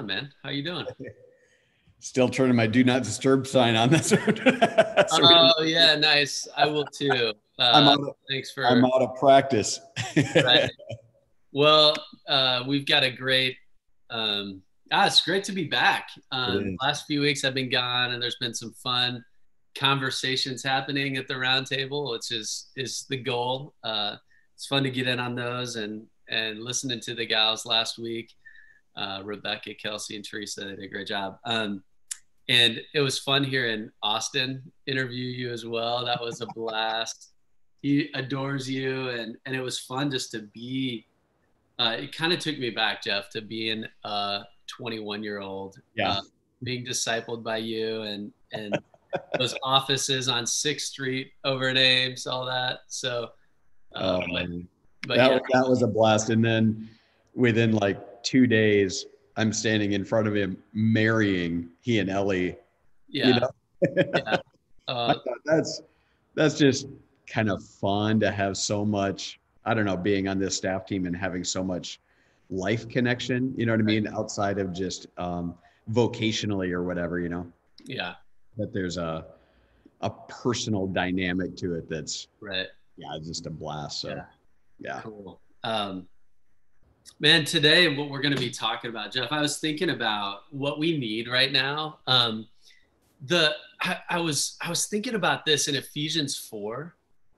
on, man? How you doing? Still turning my do not disturb sign on. That's oh yeah, nice. I will too. Uh, I'm out of, thanks for. I'm out of practice. right. Well, uh, we've got a great. Um, ah, it's great to be back. Um, last few weeks I've been gone, and there's been some fun conversations happening at the roundtable, which is is the goal. Uh, it's fun to get in on those and and listening to the gals last week. Uh, Rebecca, Kelsey, and Teresa. They did a great job. Um, and it was fun hearing Austin interview you as well. That was a blast. he adores you, and and it was fun just to be. Uh, it kind of took me back, Jeff, to being a 21 year old, yeah, uh, being discipled by you, and and those offices on Sixth Street over in Ames, all that. So, but, but that, yeah. that was a blast. And then within like two days, I'm standing in front of him marrying he and Ellie. Yeah. You know? yeah. Uh, that's that's just kind of fun to have so much. I don't know, being on this staff team and having so much life connection. You know what I mean? Outside of just um, vocationally or whatever. You know. Yeah. That there's a a personal dynamic to it that's right. Yeah, just a blast. So. Yeah. Yeah. Cool. Um, Man, today what we're going to be talking about, Jeff, I was thinking about what we need right now. Um, the I, I, was I was thinking about this in Ephesians four.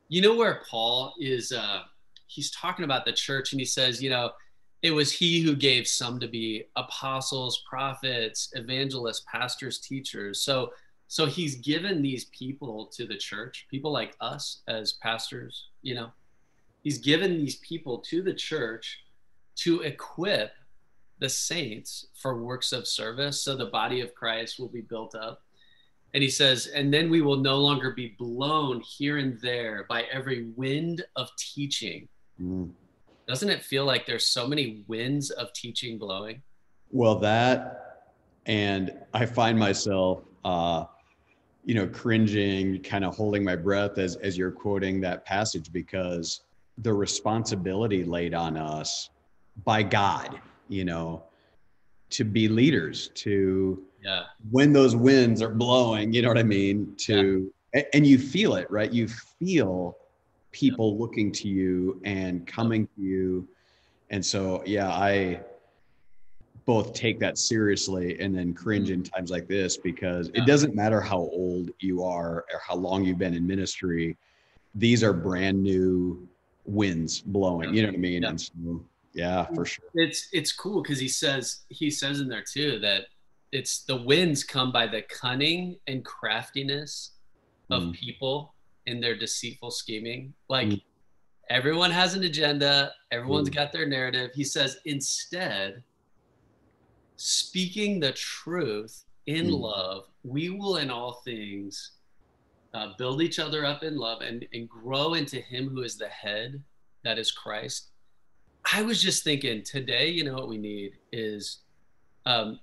You know where Paul is? Uh, he's talking about the church, and he says, you know, it was he who gave some to be apostles, prophets, evangelists, pastors, teachers. So so he's given these people to the church, people like us as pastors. You know, he's given these people to the church to equip the saints for works of service so the body of Christ will be built up. And he says, and then we will no longer be blown here and there by every wind of teaching. Mm. Doesn't it feel like there's so many winds of teaching blowing? Well, that, and I find myself, uh, you know, cringing, kind of holding my breath as, as you're quoting that passage because the responsibility laid on us by God, you know, to be leaders, to yeah. when those winds are blowing, you know what I mean? To yeah. and you feel it, right? You feel people yeah. looking to you and coming to you. And so yeah, I both take that seriously and then cringe mm-hmm. in times like this because it doesn't matter how old you are or how long you've been in ministry. These are brand new winds blowing, you know what I mean? And so yeah, for sure. It's it's cool because he says he says in there too that it's the winds come by the cunning and craftiness of mm. people in their deceitful scheming. Like mm. everyone has an agenda, everyone's mm. got their narrative. He says instead, speaking the truth in mm. love, we will in all things uh, build each other up in love and, and grow into Him who is the head, that is Christ I was just thinking today, you know what we need is um,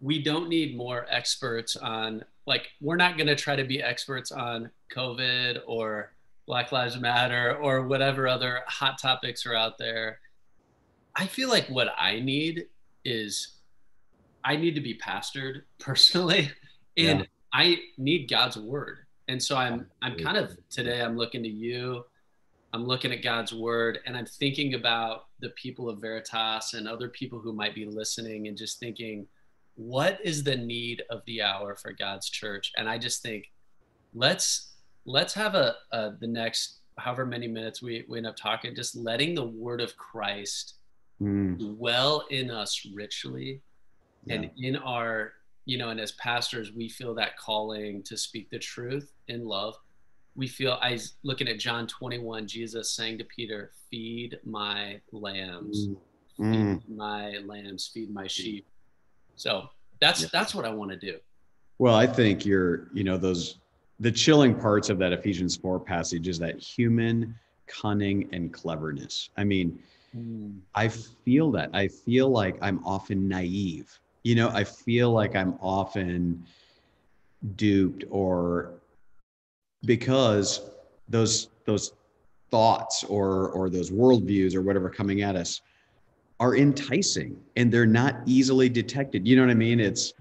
we don't need more experts on like we're not going to try to be experts on COVID or Black Lives Matter or whatever other hot topics are out there. I feel like what I need is I need to be pastored personally and yeah. I need God's word. And so I'm I'm kind of today I'm looking to you I'm looking at God's word and I'm thinking about the people of Veritas and other people who might be listening and just thinking, what is the need of the hour for God's church? And I just think, let's let's have a, a the next however many minutes we, we end up talking, just letting the word of Christ mm. dwell in us richly yeah. and in our, you know, and as pastors, we feel that calling to speak the truth in love we feel I looking at John 21, Jesus saying to Peter, Feed my lambs, mm. feed my lambs, feed my sheep. So that's yeah. that's what I want to do. Well, I think you're, you know, those the chilling parts of that Ephesians 4 passage is that human cunning and cleverness. I mean, mm. I feel that. I feel like I'm often naive. You know, I feel like I'm often duped or because those those thoughts or or those worldviews or whatever coming at us are enticing and they're not easily detected. You know what I mean? It's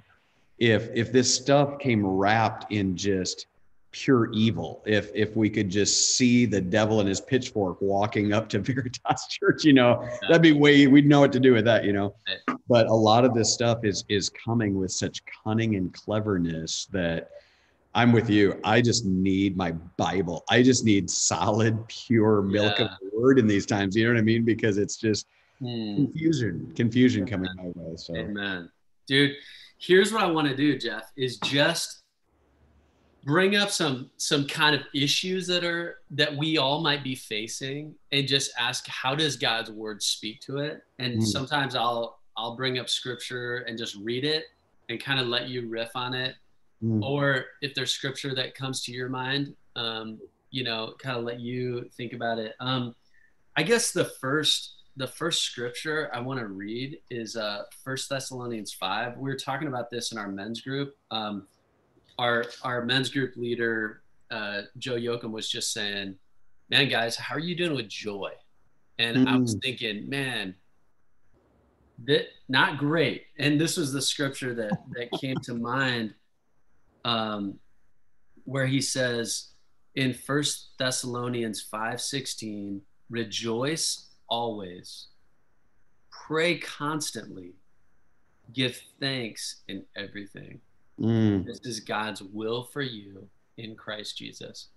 if if this stuff came wrapped in just pure evil, if if we could just see the devil and his pitchfork walking up to Veritas Church, you know, that'd be way we'd know what to do with that, you know. But a lot of this stuff is is coming with such cunning and cleverness that I'm with you. I just need my Bible. I just need solid, pure milk yeah. of the word in these times. You know what I mean? Because it's just hmm. confusion, confusion Amen. coming my way. So Amen. Dude, here's what I want to do, Jeff, is just bring up some some kind of issues that are that we all might be facing and just ask how does God's word speak to it? And mm. sometimes I'll I'll bring up scripture and just read it and kind of let you riff on it mm. or if there's scripture that comes to your mind, um, you know, kind of let you think about it. Um, I guess the first the first scripture I want to read is uh, First Thessalonians five. We were talking about this in our men's group. Um, our our men's group leader uh, Joe Yoakum was just saying, "Man, guys, how are you doing with joy?" And mm. I was mm. thinking, man, that not great. And this was the scripture that that came to mind um, where he says in First Thessalonians 5:16, rejoice always, pray constantly, give thanks in everything. Mm. This is God's will for you in Christ Jesus.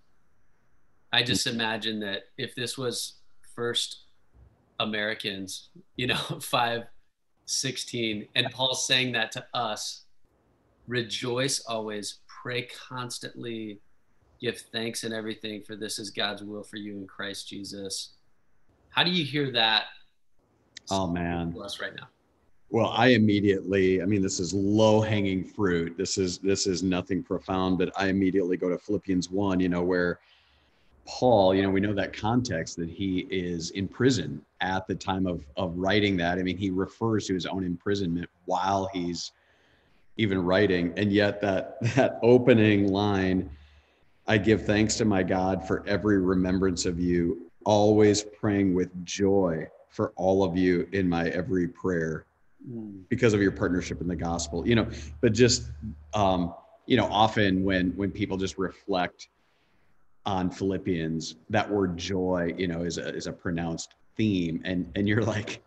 I just imagine that if this was first Americans, you know, 516, and Paul's saying that to us, rejoice always, pray constantly, give thanks in everything, for this is God's will for you in Christ Jesus. How do you hear that? Oh man, us right now. Well, I immediately, I mean, this is low hanging fruit. This is this is nothing profound, but I immediately go to Philippians one, you know, where Paul, you know, we know that context that he is in prison at the time of of writing that. I mean, he refers to his own imprisonment while he's even writing. And yet that that opening line i give thanks to my god for every remembrance of you always praying with joy for all of you in my every prayer mm. because of your partnership in the gospel. You know but just um you know often when when people just reflect on philippians that word joy you know is a is a pronounced theme. And and you're like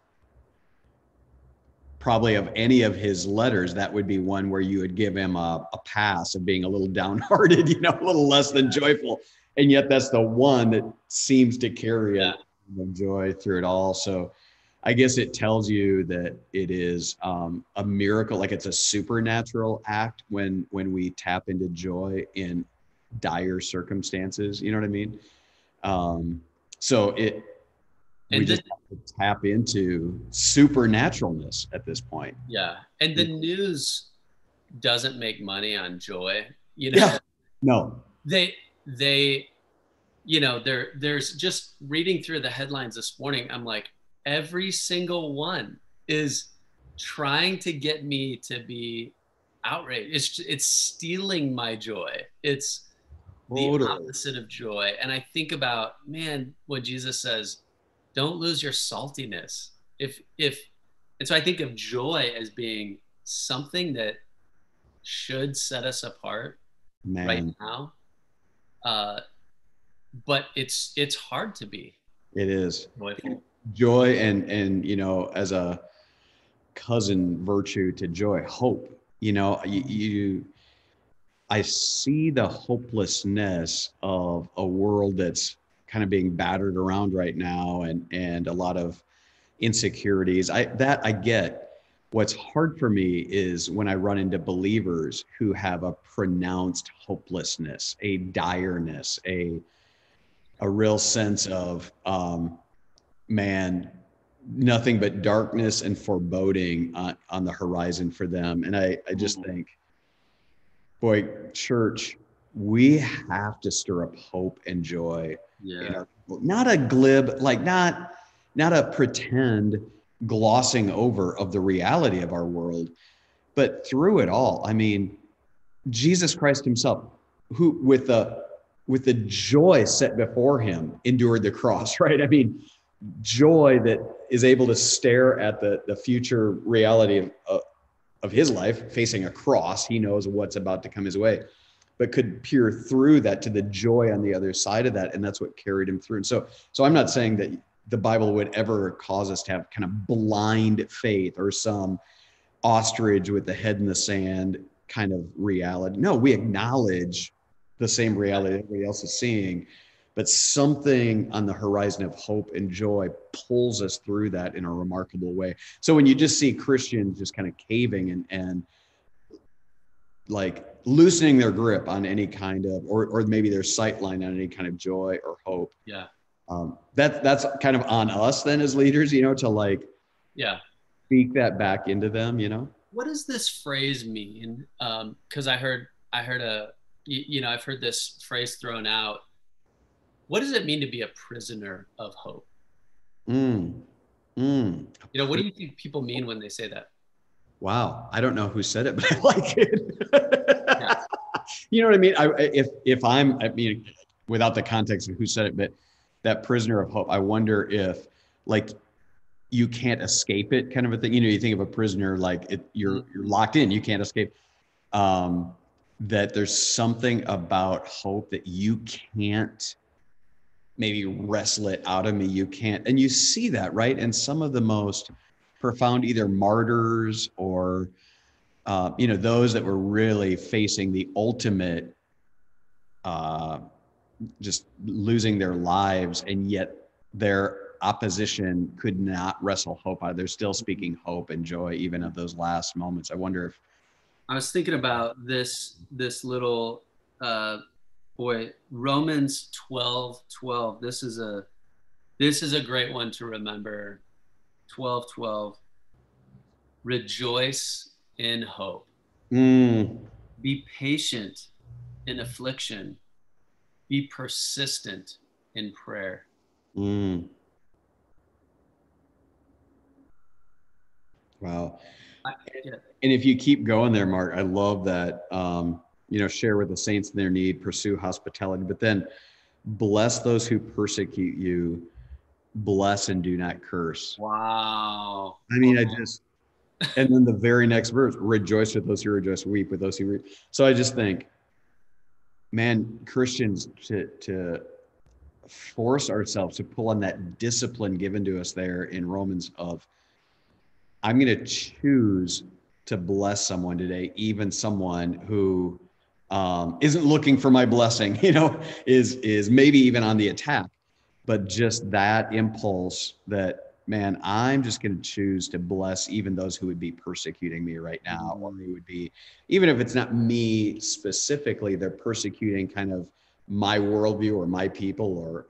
probably of any of his letters, that would be one where you would give him a, a pass of being a little downhearted, you know, a little less than joyful. And yet that's the one that seems to carry yeah. a joy through it all. So I guess it tells you that it is um, a miracle, like it's a supernatural act when when we tap into joy in dire circumstances. You know what I mean? Um, so it and we just have to tap into supernaturalness at this point. Yeah. And the news doesn't make money on joy. You know, yeah. no. They they you know, there there's just reading through the headlines this morning, I'm like, every single one is trying to get me to be outraged. It's it's stealing my joy. It's the totally. opposite of joy. And I think about, man, what Jesus says, don't lose your saltiness. If if and so I think of joy as being something that should set us apart Man. right now. Uh, but it's it's hard to be. It is joyful. Joy and and you know as a cousin virtue to joy, hope. You know you, you I see the hopelessness of a world that's kind of being battered around right now and and a lot of insecurities. I that i get. What's hard for me is when i run into believers who have a pronounced hopelessness a direness a a real sense of um, man nothing but darkness and foreboding on, on the horizon for them. And i i just mm-hmm. think boy church we have to stir up hope and joy yeah. not a glib, like not not a pretend glossing over of the reality of our world, but through it all. I mean, Jesus Christ Himself, who with the with the joy set before him endured the cross, right? I mean, joy that is able to stare at the the future reality of, of of his life facing a cross he knows what's about to come his way but could peer through that to the joy on the other side of that and that's what carried him through and so so i'm not saying that the bible would ever cause us to have kind of blind faith or some ostrich with the head in the sand kind of reality no we acknowledge the same reality everybody else is seeing but something on the horizon of hope and joy pulls us through that in a remarkable way. So when you just see Christians just kind of caving and and like loosening their grip on any kind of or or maybe their sight line on any kind of joy or hope. Yeah. Um, that that's kind of on us then as leaders, you know, to like yeah speak that back into them, you know. What does this phrase mean? Because um, I heard I heard a you, you know I've heard this phrase thrown out what does it mean to be a prisoner of hope? Mm. Mm. You know, what do you think people mean when they say that? Wow, I don't know who said it, but I like it. yeah. You know what I mean? I, if if I'm, I mean, without the context of who said it, but that prisoner of hope, I wonder if like you can't escape it, kind of a thing. You know, you think of a prisoner like it, you're mm-hmm. you're locked in, you can't escape. Um, that there's something about hope that you can't maybe wrestle it out of me. You can't. And you see that, right? And some of the most profound, either martyrs or, uh, you know, those that were really facing the ultimate, uh, just losing their lives, and yet their opposition could not wrestle hope out. They're still speaking hope and joy, even of those last moments. I wonder if. I was thinking about this this little uh, boy, Romans 12, 12. This is a this is a great one to remember. 12, 12. Rejoice in hope. Mm. Be patient in affliction. Be persistent in prayer. Mm. Wow. I, yeah. And if you keep going there, Mark, I love that. Um, you know, share with the saints in their need, pursue hospitality, but then bless those who persecute you, bless and do not curse. Wow. I mean, I just, and then the very next verse, rejoice with those who rejoice, weep with those who weep. So I just think, man, Christians to, to force ourselves to pull on that discipline given to us there in Romans of, I'm going to choose to bless someone today, even someone who um, isn't looking for my blessing, you know, is is maybe even on the attack, but just that impulse that man, I'm just going to choose to bless even those who would be persecuting me right now, or who mm-hmm. would be, even if it's not me specifically, they're persecuting kind of my worldview or my people or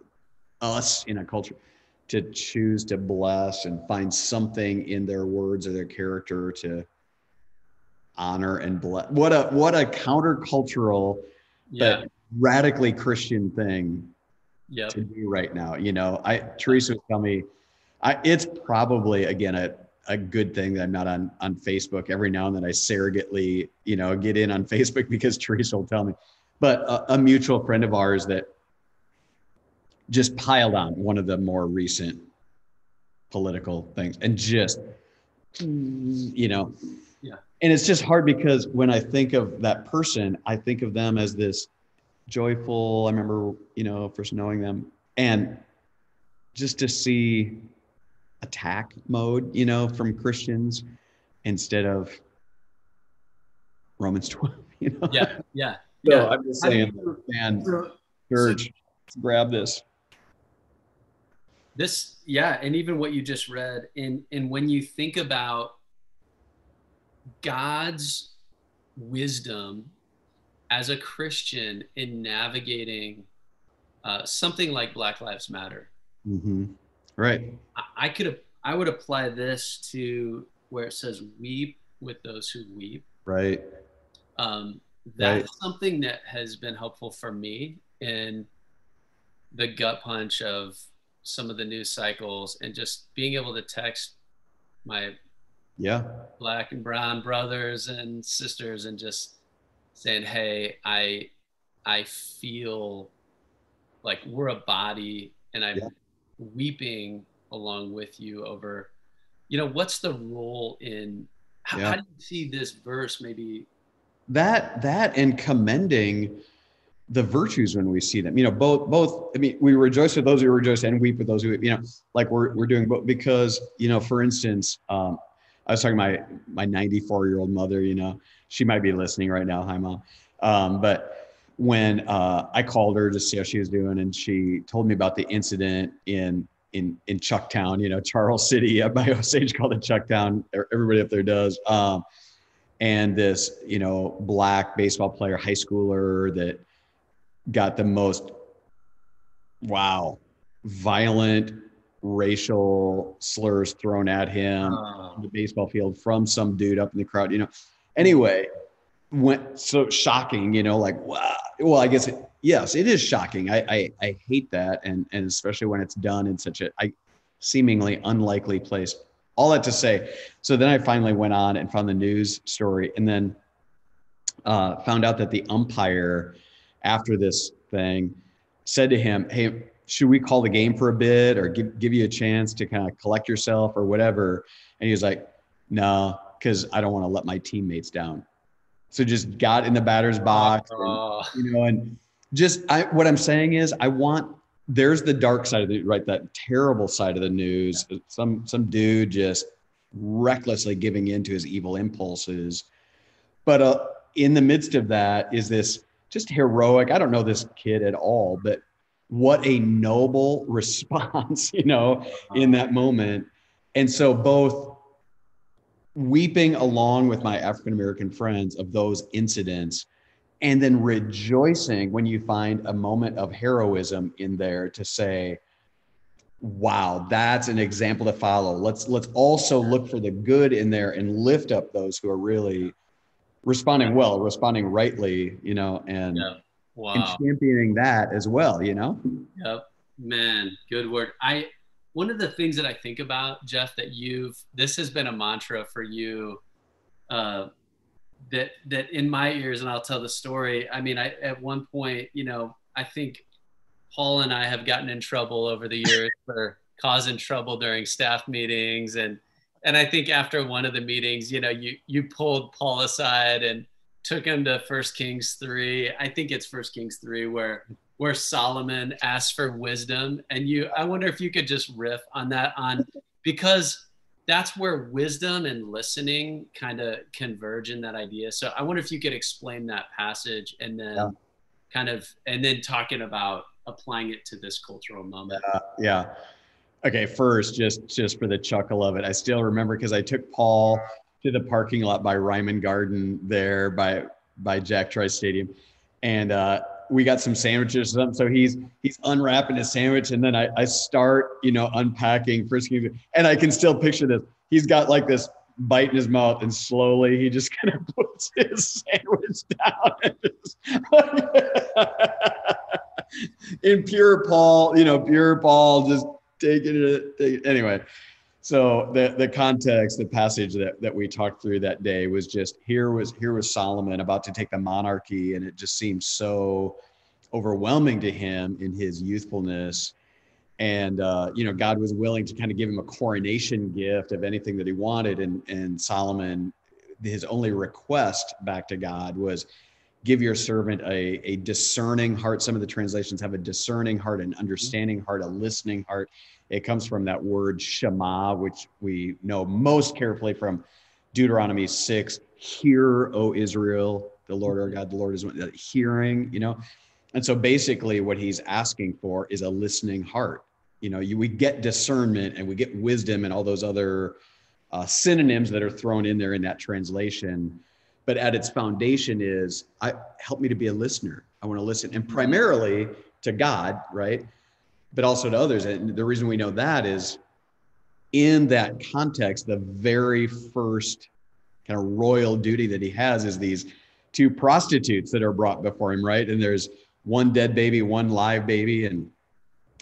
us in a culture to choose to bless and find something in their words or their character to honor and bless. What a what a countercultural, yeah. but radically Christian thing yep. to do right now. You know, I Teresa was tell me, I it's probably again a a good thing that I'm not on on Facebook. Every now and then I surrogately, you know, get in on Facebook because Teresa will tell me. But a, a mutual friend of ours that just piled on one of the more recent political things and just mm. you know yeah and it's just hard because when I think of that person, I think of them as this joyful. I remember, you know, first knowing them, and just to see attack mode, you know, from Christians instead of Romans 12, you know? Yeah, yeah. So yeah. I'm just saying, man, church, grab this. This, yeah, and even what you just read, and and when you think about God's wisdom as a Christian in navigating uh, something like Black Lives Matter. Mm-hmm. Right. I, I could I would apply this to where it says weep with those who weep. Right. Um, that's right. something that has been helpful for me in the gut punch of some of the news cycles and just being able to text my yeah black and brown brothers and sisters and just saying hey i i feel like we're a body and i'm yeah. weeping along with you over, you know, what's the role in how, Yeah. how do you see this verse maybe? that that and commending the virtues when we see them you know both both i mean we rejoice with those who rejoice and weep with those who weep, you know like we're, we're doing both because you know for instance um i was talking to my my 94 year old mother you know she might be listening right now. Hi mom. Um but when uh i called her to see how she was doing and she told me about the incident in in in chucktown you know charles city. My osage called it chucktown. Everybody up there does. Um and this you know black baseball player high schooler that got the most wow violent racial slurs thrown at him Uh, on the baseball field from some dude up in the crowd you know anyway went so shocking you know like wow well i guess it, yes it is shocking. I, I i hate that. And and especially when it's done in such a I, seemingly unlikely place. All that to say so then i finally went on and found the news story and then uh, found out that the umpire after this thing said to him hey should we call the game for a bit or give, give you a chance to kind of collect yourself or whatever? And he was like no because i don't want to let my teammates down. So just got in the batter's box and, uh, you know and just I, what i'm saying is i want there's the dark side of the right that terrible side of the news. Some some dude just recklessly giving in to his evil impulses. But uh, in the midst of that is this just heroic i don't know this kid at all but what a noble response you know in that moment. And so both weeping along with my african american friends of those incidents and then rejoicing when you find a moment of heroism in there to say wow that's an example to follow let's let's also look for the good in there and lift up those who are really responding well responding rightly you know and, yeah. and championing that as well you know Yep. Man, good word. I one of the things that I think about, Jeff, that you've this has been a mantra for you, uh, that that in my ears, and I'll tell the story. I mean, I at one point, you know, I think Paul and I have gotten in trouble over the years for causing trouble during staff meetings and and I think after one of the meetings, you know, you you pulled Paul aside and took him to First Kings three. I think it's First Kings three where where Solomon asks for wisdom. And you I wonder if you could just riff on that on because that's where wisdom and listening kind of converge in that idea. So I wonder if you could explain that passage and then Yeah. kind of and then talking about applying it to this cultural moment. yeah okay first just just for the chuckle of it i still remember because i took paul to the parking lot by Reiman garden there by by jack trice stadium and uh we got some sandwiches something. so he's he's unwrapping his sandwich and then i i start you know unpacking First Kings and i can still picture this he's got like this bite in his mouth and slowly he just kind of puts his sandwich down in pure Paul, you know, pure Paul, just taking it. Anyway, so the the context, the passage that that we talked through that day was just here was here was Solomon about to take the monarchy, and it just seemed so overwhelming to him in his youthfulness. And uh, you know, God was willing to kind of give him a coronation gift of anything that he wanted, and and Solomon, his only request back to God was give your servant a, a discerning heart. Some of the translations have a discerning heart, an understanding heart, a listening heart. It comes from that word Shema, which we know most carefully from Deuteronomy 6. Hear, O Israel, the Lord our God, the Lord is one. Hearing, you know. And so basically, what he's asking for is a listening heart. You know, you, we get discernment and we get wisdom and all those other uh, synonyms that are thrown in there in that translation but at its foundation is I help me to be a listener. I want to listen and primarily to God, right? But also to others. And the reason we know that is in that context, the very first kind of royal duty that he has is these two prostitutes that are brought before him, right? And there's one dead baby, one live baby, and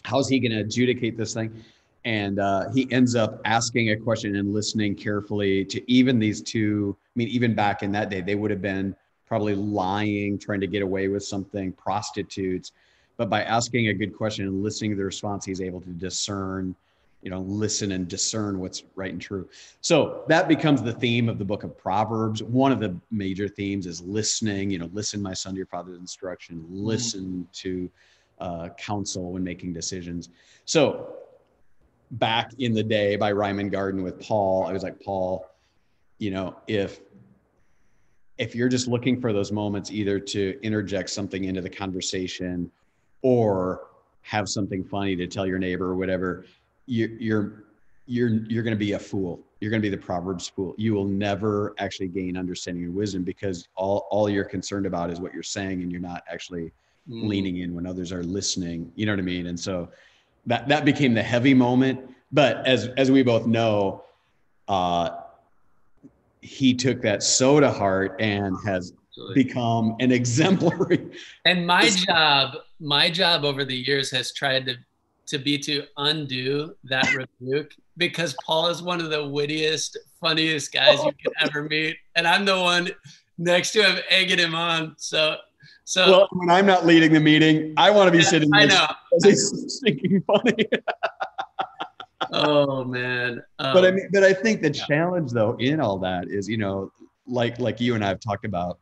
how's he going to adjudicate this thing? and uh, he ends up asking a question and listening carefully to even these two mean even back in that day they would have been probably lying trying to get away with something prostitutes. But by asking a good question and listening to the response he's able to discern you know listen and discern what's right and true. So that becomes the theme of the book of proverbs. One of the major themes is listening you know listen my son to your father's instruction. Mm-hmm. listen to uh, counsel when making decisions. So back in the day by Reiman garden with paul i was like paul you know if if you're just looking for those moments either to interject something into the conversation or have something funny to tell your neighbor or whatever you're you're you're you're going to be a fool. You're going to be the proverbs fool. You will never actually gain understanding and wisdom because all all you're concerned about is what you're saying and you're not actually mm. leaning in when others are listening. You know what i mean? And so that that became the heavy moment. But as as we both know uh he took that so to heart and oh, has Absolutely. become an exemplary and my job my job over the years has tried to to be to undo that rebuke because Paul is one of the wittiest, funniest guys you can ever meet, and I'm the one next to him egging him on. So, so well, when I'm not leading the meeting, I want to be sitting. I know. Funny. Oh man! Um, but I mean, but I think the yeah. challenge though in all that is, you know, like like you and I have talked about.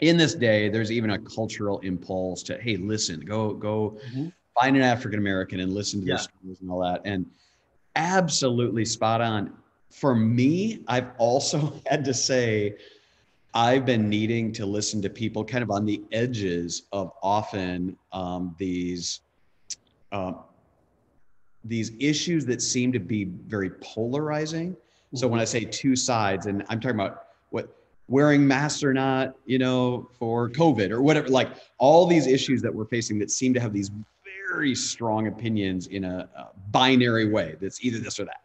In this day, there's even a cultural impulse to, hey, listen, go go. Mm-hmm find an African American and listen to yeah. their stories and all that. And absolutely spot on. For me, I've also had to say, I've been needing to listen to people kind of on the edges of often um, these uh, these issues that seem to be very polarizing. So when I say two sides, and I'm talking about what wearing masks or not, you know, for COVID or whatever, like all these issues that we're facing that seem to have these very strong opinions in a, a binary way that's either this or that.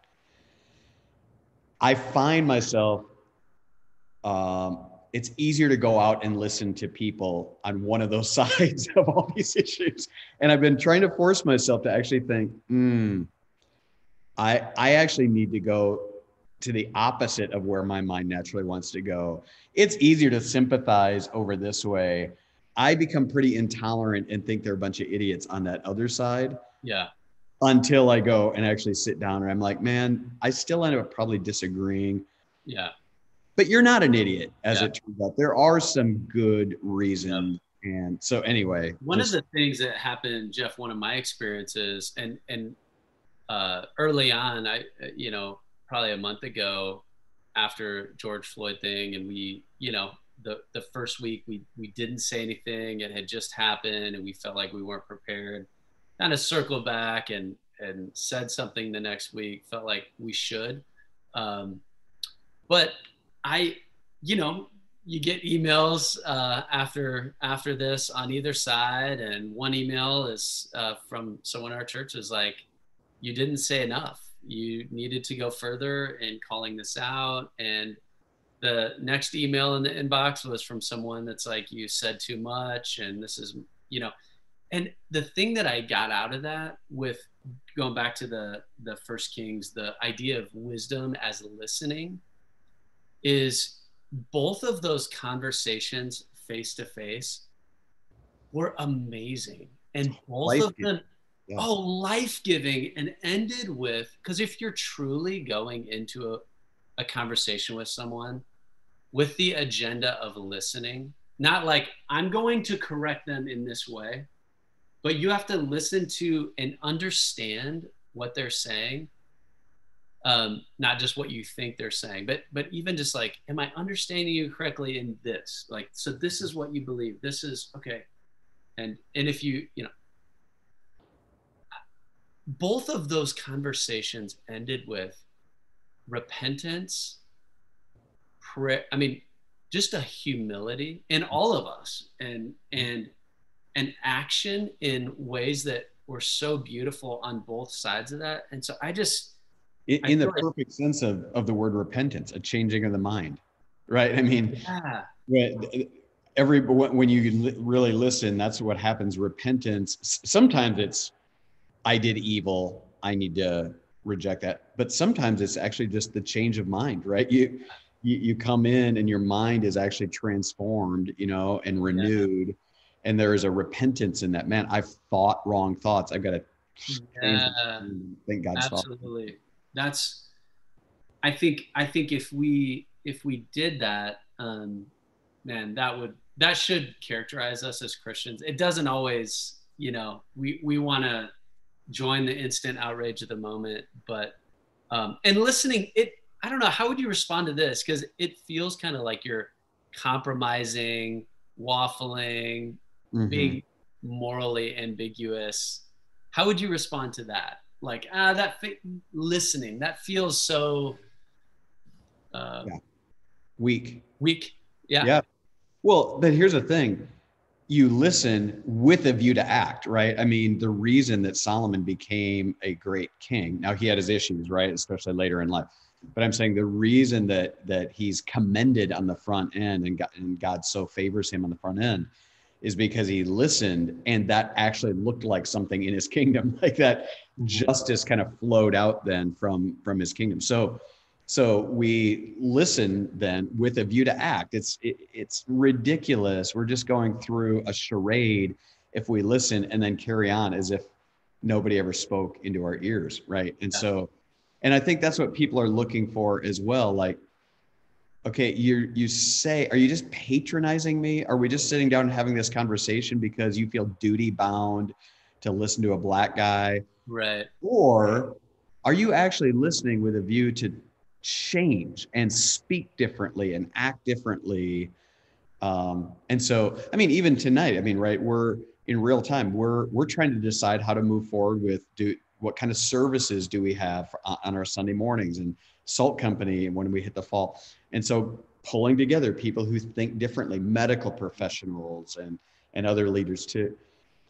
I find myself, um, it's easier to go out and listen to people on one of those sides of all these issues. And I've been trying to force myself to actually think, hmm, I, I actually need to go to the opposite of where my mind naturally wants to go. It's easier to sympathize over this way I become pretty intolerant and think they're a bunch of idiots on that other side. Yeah. Until I go and actually sit down and I'm like, man, I still end up probably disagreeing. Yeah. But you're not an idiot, as yeah. it turns out. There are some good reasons. Yeah. And so anyway. One just, of the things that happened, Jeff, one of my experiences, and and uh, early on, I you know, probably a month ago after George Floyd thing, and we, you know, the the first week we we didn't say anything. It had just happened, and we felt like we weren't prepared. Kind of circled back and and said something the next week. Felt like we should, um, but I, you know, you get emails uh, after after this on either side, and one email is uh, from someone in our church is like, "You didn't say enough. You needed to go further in calling this out." And the next email in the inbox was from someone that's like you said too much and this is you know and the thing that i got out of that with going back to the the first kings the idea of wisdom as listening is both of those conversations face to face were amazing and both life of them yeah. oh life-giving and ended with because if you're truly going into a a conversation with someone with the agenda of listening, not like I'm going to correct them in this way, but you have to listen to and understand what they're saying. Um, not just what you think they're saying, but but even just like, am I understanding you correctly in this? Like, so this is what you believe. This is okay, and and if you you know, both of those conversations ended with repentance, prayer. I mean, just a humility in all of us, and and an action in ways that were so beautiful on both sides of that. And so I just in, in the perfect sense of of the word repentance, a changing of the mind, right? I mean, yeah. every when you really listen, that's what happens. Repentance. Sometimes it's I did evil. I need to reject that. But sometimes it's actually just the change of mind, right? You you, you come in and your mind is actually transformed, you know, and renewed. Yeah. And there is a repentance in that. Man, I've thought wrong thoughts. I've got to Yeah, thank God. Absolutely. That's. I think. I think if we if we did that, um, man, that would that should characterize us as Christians. It doesn't always, you know, we we want to join the instant outrage of the moment, but um, and listening, it I don't know how would you respond to this because it feels kind of like you're compromising, waffling, mm-hmm. being morally ambiguous. How would you respond to that? Like ah, that listening that feels so uh, yeah. weak. Weak. Yeah. Yeah. Well, but here's the thing you listen with a view to act, right? I mean, the reason that Solomon became a great king, now he had his issues, right? Especially later in life. But I'm saying the reason that that he's commended on the front end and God, and God so favors him on the front end is because he listened and that actually looked like something in his kingdom like that justice kind of flowed out then from from his kingdom so so we listen then with a view to act. It's it, it's ridiculous. We're just going through a charade if we listen and then carry on as if nobody ever spoke into our ears, right? And so, and I think that's what people are looking for as well. Like, okay, you you say, are you just patronizing me? Are we just sitting down and having this conversation because you feel duty bound to listen to a black guy? Right. Or are you actually listening with a view to change and speak differently and act differently. Um, and so, I mean, even tonight, I mean, right, we're in real time. We're we're trying to decide how to move forward with do what kind of services do we have for, on our Sunday mornings and Salt Company and when we hit the fall. And so, pulling together people who think differently, medical professionals and and other leaders too.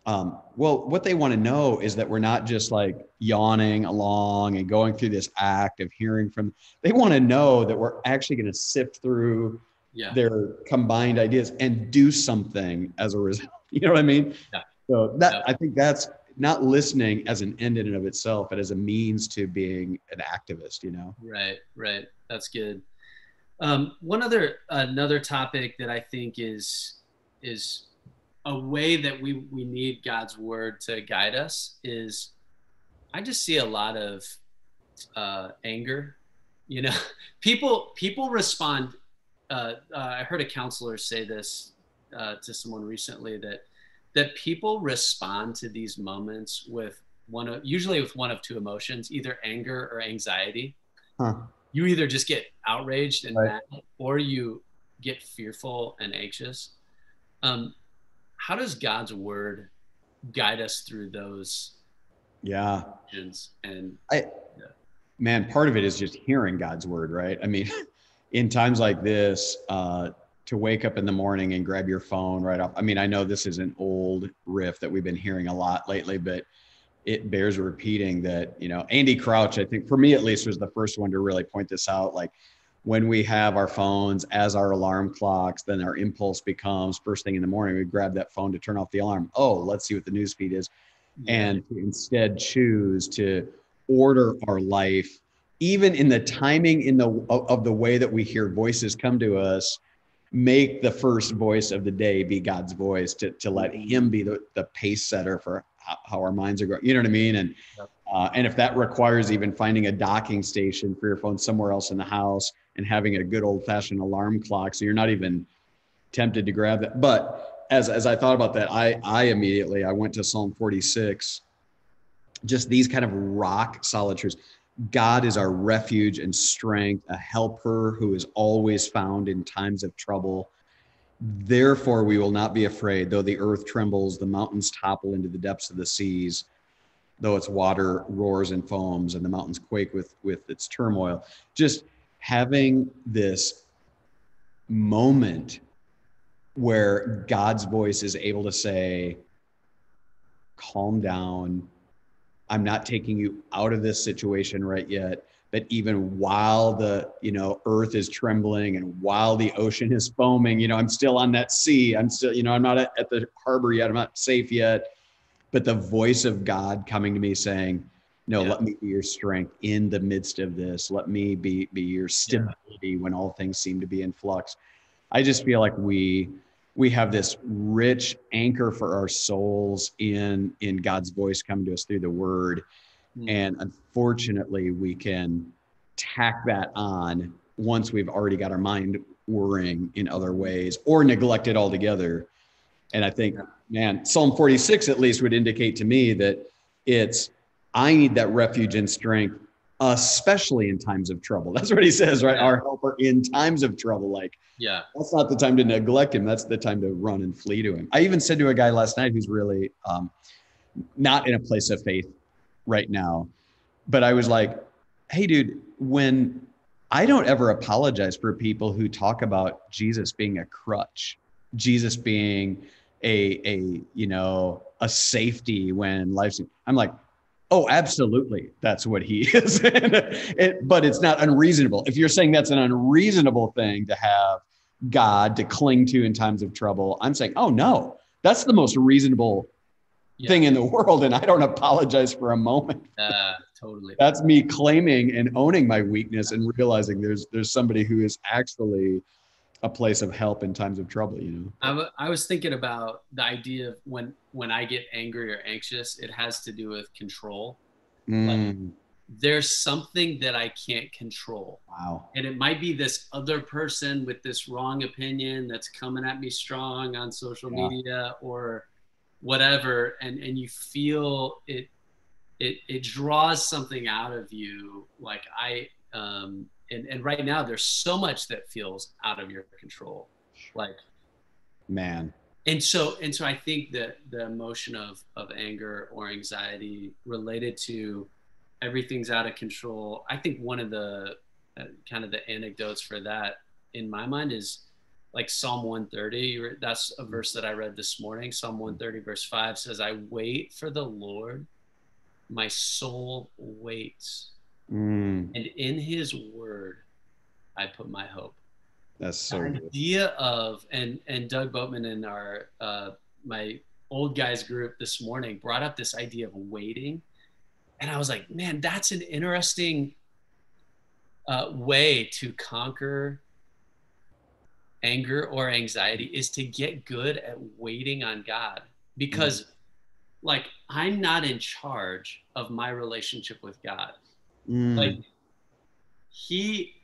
Um, well, what they want to know is that we're not just like yawning along and going through this act of hearing from. They want to know that we're actually going to sift through yeah. their combined ideas and do something as a result. You know what I mean? Yeah. So that yeah. I think that's not listening as an end in and of itself, but as a means to being an activist. You know? Right. Right. That's good. Um, one other another topic that I think is is a way that we we need God's word to guide us is I just see a lot of uh, anger. You know, people people respond. Uh, uh, I heard a counselor say this uh, to someone recently that that people respond to these moments with one of usually with one of two emotions, either anger or anxiety. Huh. You either just get outraged and right. mad, or you get fearful and anxious. Um, how does God's word guide us through those yeah and I yeah. man part of it is just hearing God's word right I mean in times like this uh to wake up in the morning and grab your phone right off I mean I know this is an old riff that we've been hearing a lot lately but it bears repeating that you know Andy Crouch I think for me at least was the first one to really point this out like when we have our phones as our alarm clocks, then our impulse becomes first thing in the morning, we grab that phone to turn off the alarm. Oh, let's see what the news feed is. And instead choose to order our life, even in the timing in the of the way that we hear voices come to us, make the first voice of the day be God's voice to, to let him be the, the pace setter for how, how our minds are growing. You know what I mean? And yep. uh, and if that requires even finding a docking station for your phone somewhere else in the house, and having a good old fashioned alarm clock. So you're not even tempted to grab that. But as, as I thought about that, I, I immediately, I went to Psalm 46, just these kind of rock solid truths. God is our refuge and strength, a helper who is always found in times of trouble. Therefore, we will not be afraid, though the earth trembles, the mountains topple into the depths of the seas, though its water roars and foams, and the mountains quake with, with its turmoil. Just having this moment where God's voice is able to say, calm down. I'm not taking you out of this situation right yet. But even while the, you know, earth is trembling and while the ocean is foaming, you know, I'm still on that sea. I'm still, you know, I'm not at the harbor yet. I'm not safe yet. But the voice of God coming to me saying, no yeah. let me be your strength in the midst of this let me be be your stability yeah. when all things seem to be in flux i just feel like we we have this rich anchor for our souls in in God's voice coming to us through the word. Mm. And unfortunately, we can tack that on once we've already got our mind worrying in other ways or neglect it altogether. And I think, man, Psalm 46 at least would indicate to me that it's, I need that refuge and strength, especially in times of trouble. That's what he says, right? Our helper in times of trouble. Like, yeah, that's not the time to neglect him. That's the time to run and flee to him. I even said to a guy last night who's really um, not in a place of faith right now, but I was like, hey, dude, when I don't ever apologize for people who talk about Jesus being a crutch, Jesus being a a you know a safety when life's. I'm like, oh, absolutely, that's what he is. it, but it's not unreasonable. If you're saying that's an unreasonable thing to have God to cling to in times of trouble, I'm saying, oh no, that's the most reasonable yeah. thing in the world, and I don't apologize for a moment. Uh, totally. That's me claiming and owning my weakness and realizing there's there's somebody who is actually a place of help in times of trouble. You know. I, w- I was thinking about the idea of when when I get angry or anxious, it has to do with control. Mm. Like, there's something that I can't control. Wow. And it might be this other person with this wrong opinion that's coming at me strong on social yeah. media or whatever and and you feel it it it draws something out of you like i um and and right now there's so much that feels out of your control like man and so and so i think that the emotion of of anger or anxiety related to everything's out of control i think one of the uh, kind of the anecdotes for that in my mind is like Psalm 130. That's a verse that I read this morning. Psalm 130, verse 5 says, I wait for the Lord, my soul waits. Mm. And in his word, I put my hope. That's so the idea of and and Doug Boatman in our uh, my old guys group this morning brought up this idea of waiting, and I was like, man, that's an interesting uh, way to conquer anger or anxiety is to get good at waiting on God because mm. like I'm not in charge of my relationship with God. Mm. Like he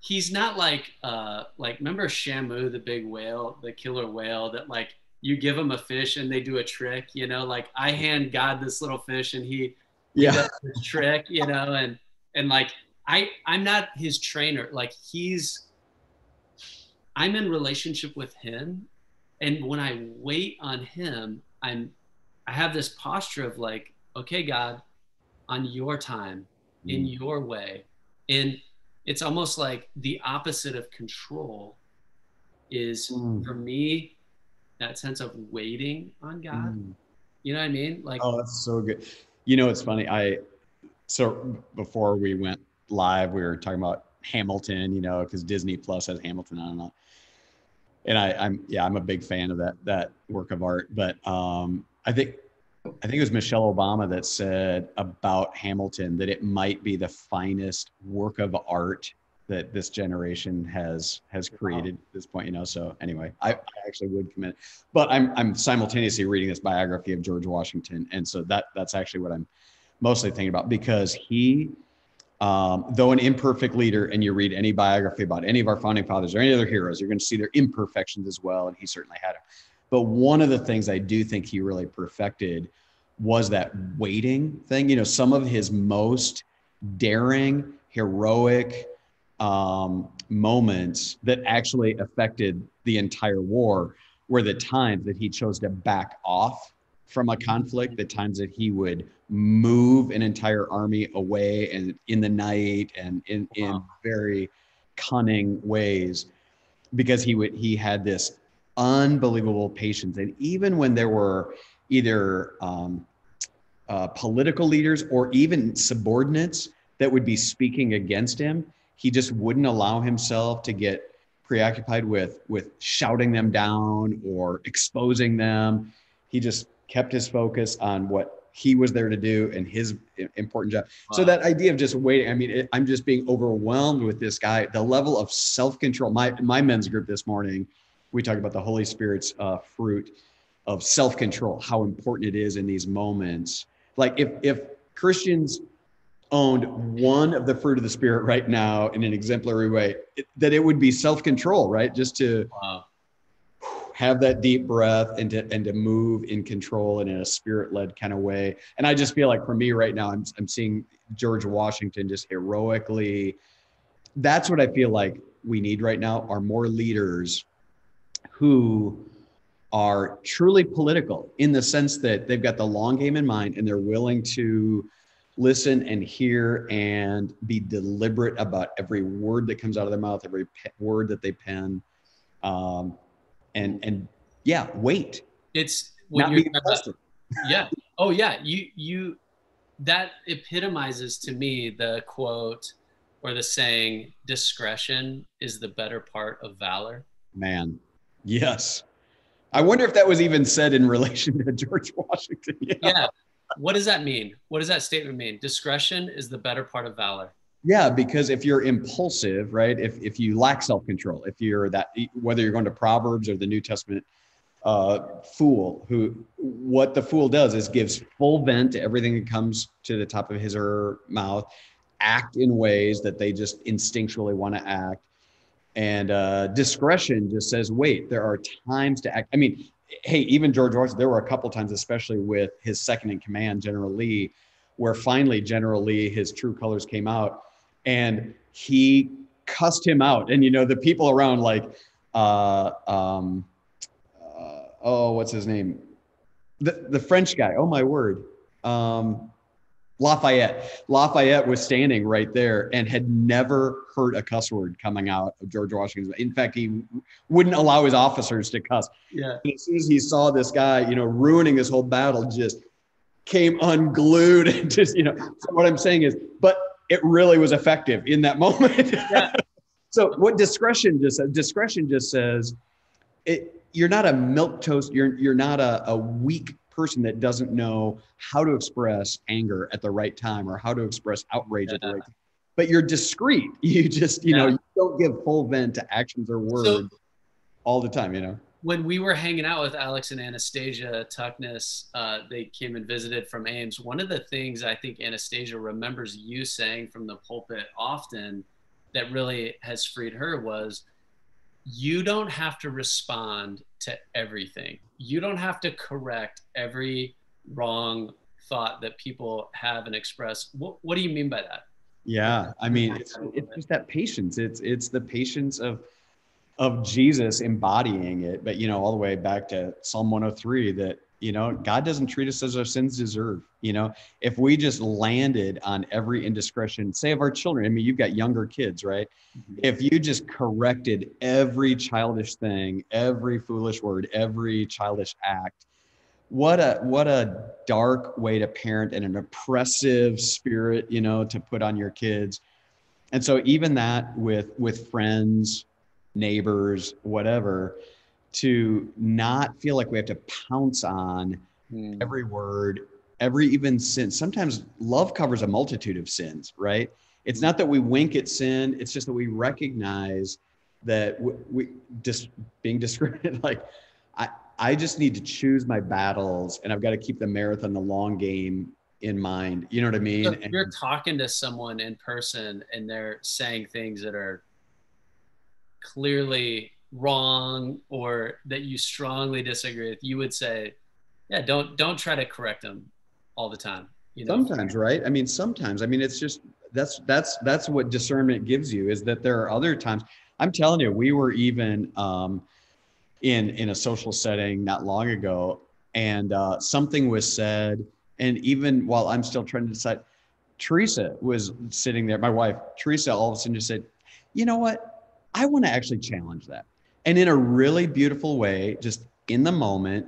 he's not like uh like remember Shamu the big whale, the killer whale that like you give him a fish and they do a trick, you know, like I hand God this little fish and he yeah does this trick, you know, and and like I I'm not his trainer. Like he's I'm in relationship with him. And when I wait on him, I'm I have this posture of like, okay, God, on your time, mm. in your way. And it's almost like the opposite of control is mm. for me that sense of waiting on God. Mm. You know what I mean? Like Oh, that's so good. You know, it's funny. I so before we went live, we were talking about Hamilton, you know, because Disney Plus has Hamilton on and on and I, I'm yeah, I'm a big fan of that that work of art. But um, I think I think it was Michelle Obama that said about Hamilton that it might be the finest work of art that this generation has has created wow. at this point. You know, so anyway, I, I actually would commit, but I'm I'm simultaneously reading this biography of George Washington, and so that that's actually what I'm mostly thinking about because he um, though an imperfect leader, and you read any biography about any of our founding fathers or any other heroes, you're going to see their imperfections as well, and he certainly had them. But one of the things I do think he really perfected was that waiting thing. You know, some of his most daring, heroic um, moments that actually affected the entire war were the times that he chose to back off from a conflict, the times that he would move an entire army away and in the night and in, wow. in very cunning ways because he would he had this unbelievable patience and even when there were either um, uh, political leaders or even subordinates that would be speaking against him he just wouldn't allow himself to get preoccupied with with shouting them down or exposing them he just kept his focus on what he was there to do and his important job. Wow. So that idea of just waiting, I mean, it, I'm just being overwhelmed with this guy. The level of self control. My my men's group this morning, we talk about the Holy Spirit's uh, fruit of self-control, how important it is in these moments. Like if if Christians owned one of the fruit of the spirit right now in an exemplary way, it, that it would be self-control, right? Just to wow. have that deep breath and to and to move in control and in a spirit-led kind of way. And I just feel like for me right now, I'm I'm seeing George Washington just heroically. That's what I feel like we need right now are more leaders who are truly political in the sense that they've got the long game in mind and they're willing to listen and hear and be deliberate about every word that comes out of their mouth, every pe- word that they pen, um, and and yeah, wait. It's when you're about, yeah. Oh yeah. You you that epitomizes to me the quote or the saying discretion is the better part of valor man yes. I wonder if that was even said in relation to george washington. Yeah. yeah. What does that mean? What does that statement mean? Discretion is the better part of valor. Yeah because if you're impulsive right if, if you lack self-control if you're that whether you're going to proverbs or the new testament uh, fool who what the fool does is gives full vent to everything that comes to the top of his or her mouth act in ways that they just instinctually want to act and uh, discretion just says wait there are times to act i mean hey even george washington there were a couple times especially with his second in command general lee where finally general lee his true colors came out and he cussed him out and you know the people around like uh, um, oh, what's his name? The the French guy. Oh my word. Um, Lafayette. Lafayette was standing right there and had never heard a cuss word coming out of George Washington. In fact, he wouldn't allow his officers to cuss. Yeah. And as soon as he saw this guy, you know, ruining this whole battle, just came unglued and just, you know. So what I'm saying is, but it really was effective in that moment. Yeah. so what discretion just says, discretion just says, it you're not a milk toast. You're you're not a, a weak person that doesn't know how to express anger at the right time or how to express outrage yeah. at the right time. But you're discreet. You just you yeah. know you don't give full vent to actions or words so, all the time. You know. When we were hanging out with Alex and Anastasia Tuckness, uh, they came and visited from Ames. One of the things I think Anastasia remembers you saying from the pulpit often that really has freed her was you don't have to respond to everything. You don't have to correct every wrong thought that people have and express. What, what do you mean by that? Yeah, I mean, it's, it's just that patience. It's it's the patience of of Jesus embodying it. But you know, all the way back to Psalm 103, that you know god doesn't treat us as our sins deserve you know? If we just landed on every indiscretion say of our children i mean you've got younger kids right? Mm-hmm. if you just corrected every childish thing every foolish word every childish act what a what a dark way to parent and an oppressive spirit you know to put on your kids. And so even that with with friends neighbors whatever to not feel like we have to pounce on mm. every word, every even sin. Sometimes love covers a multitude of sins, right? It's not that we wink at sin, it's just that we recognize that we, we just being discriminated like I I just need to choose my battles and I've got to keep the marathon, the long game in mind. You know what I mean? So if you're talking to someone in person and they're saying things that are clearly wrong or that you strongly disagree with, you would say, yeah, don't don't try to correct them all the time. You know? Sometimes, right? I mean, sometimes. I mean, it's just that's that's that's what discernment gives you is that there are other times. I'm telling you, we were even um, in in a social setting not long ago, and uh, something was said, and even while I'm still trying to decide, Teresa was sitting there. My wife, Teresa, all of a sudden just said, "You know what? I want to actually challenge that." And in a really beautiful way, just in the moment,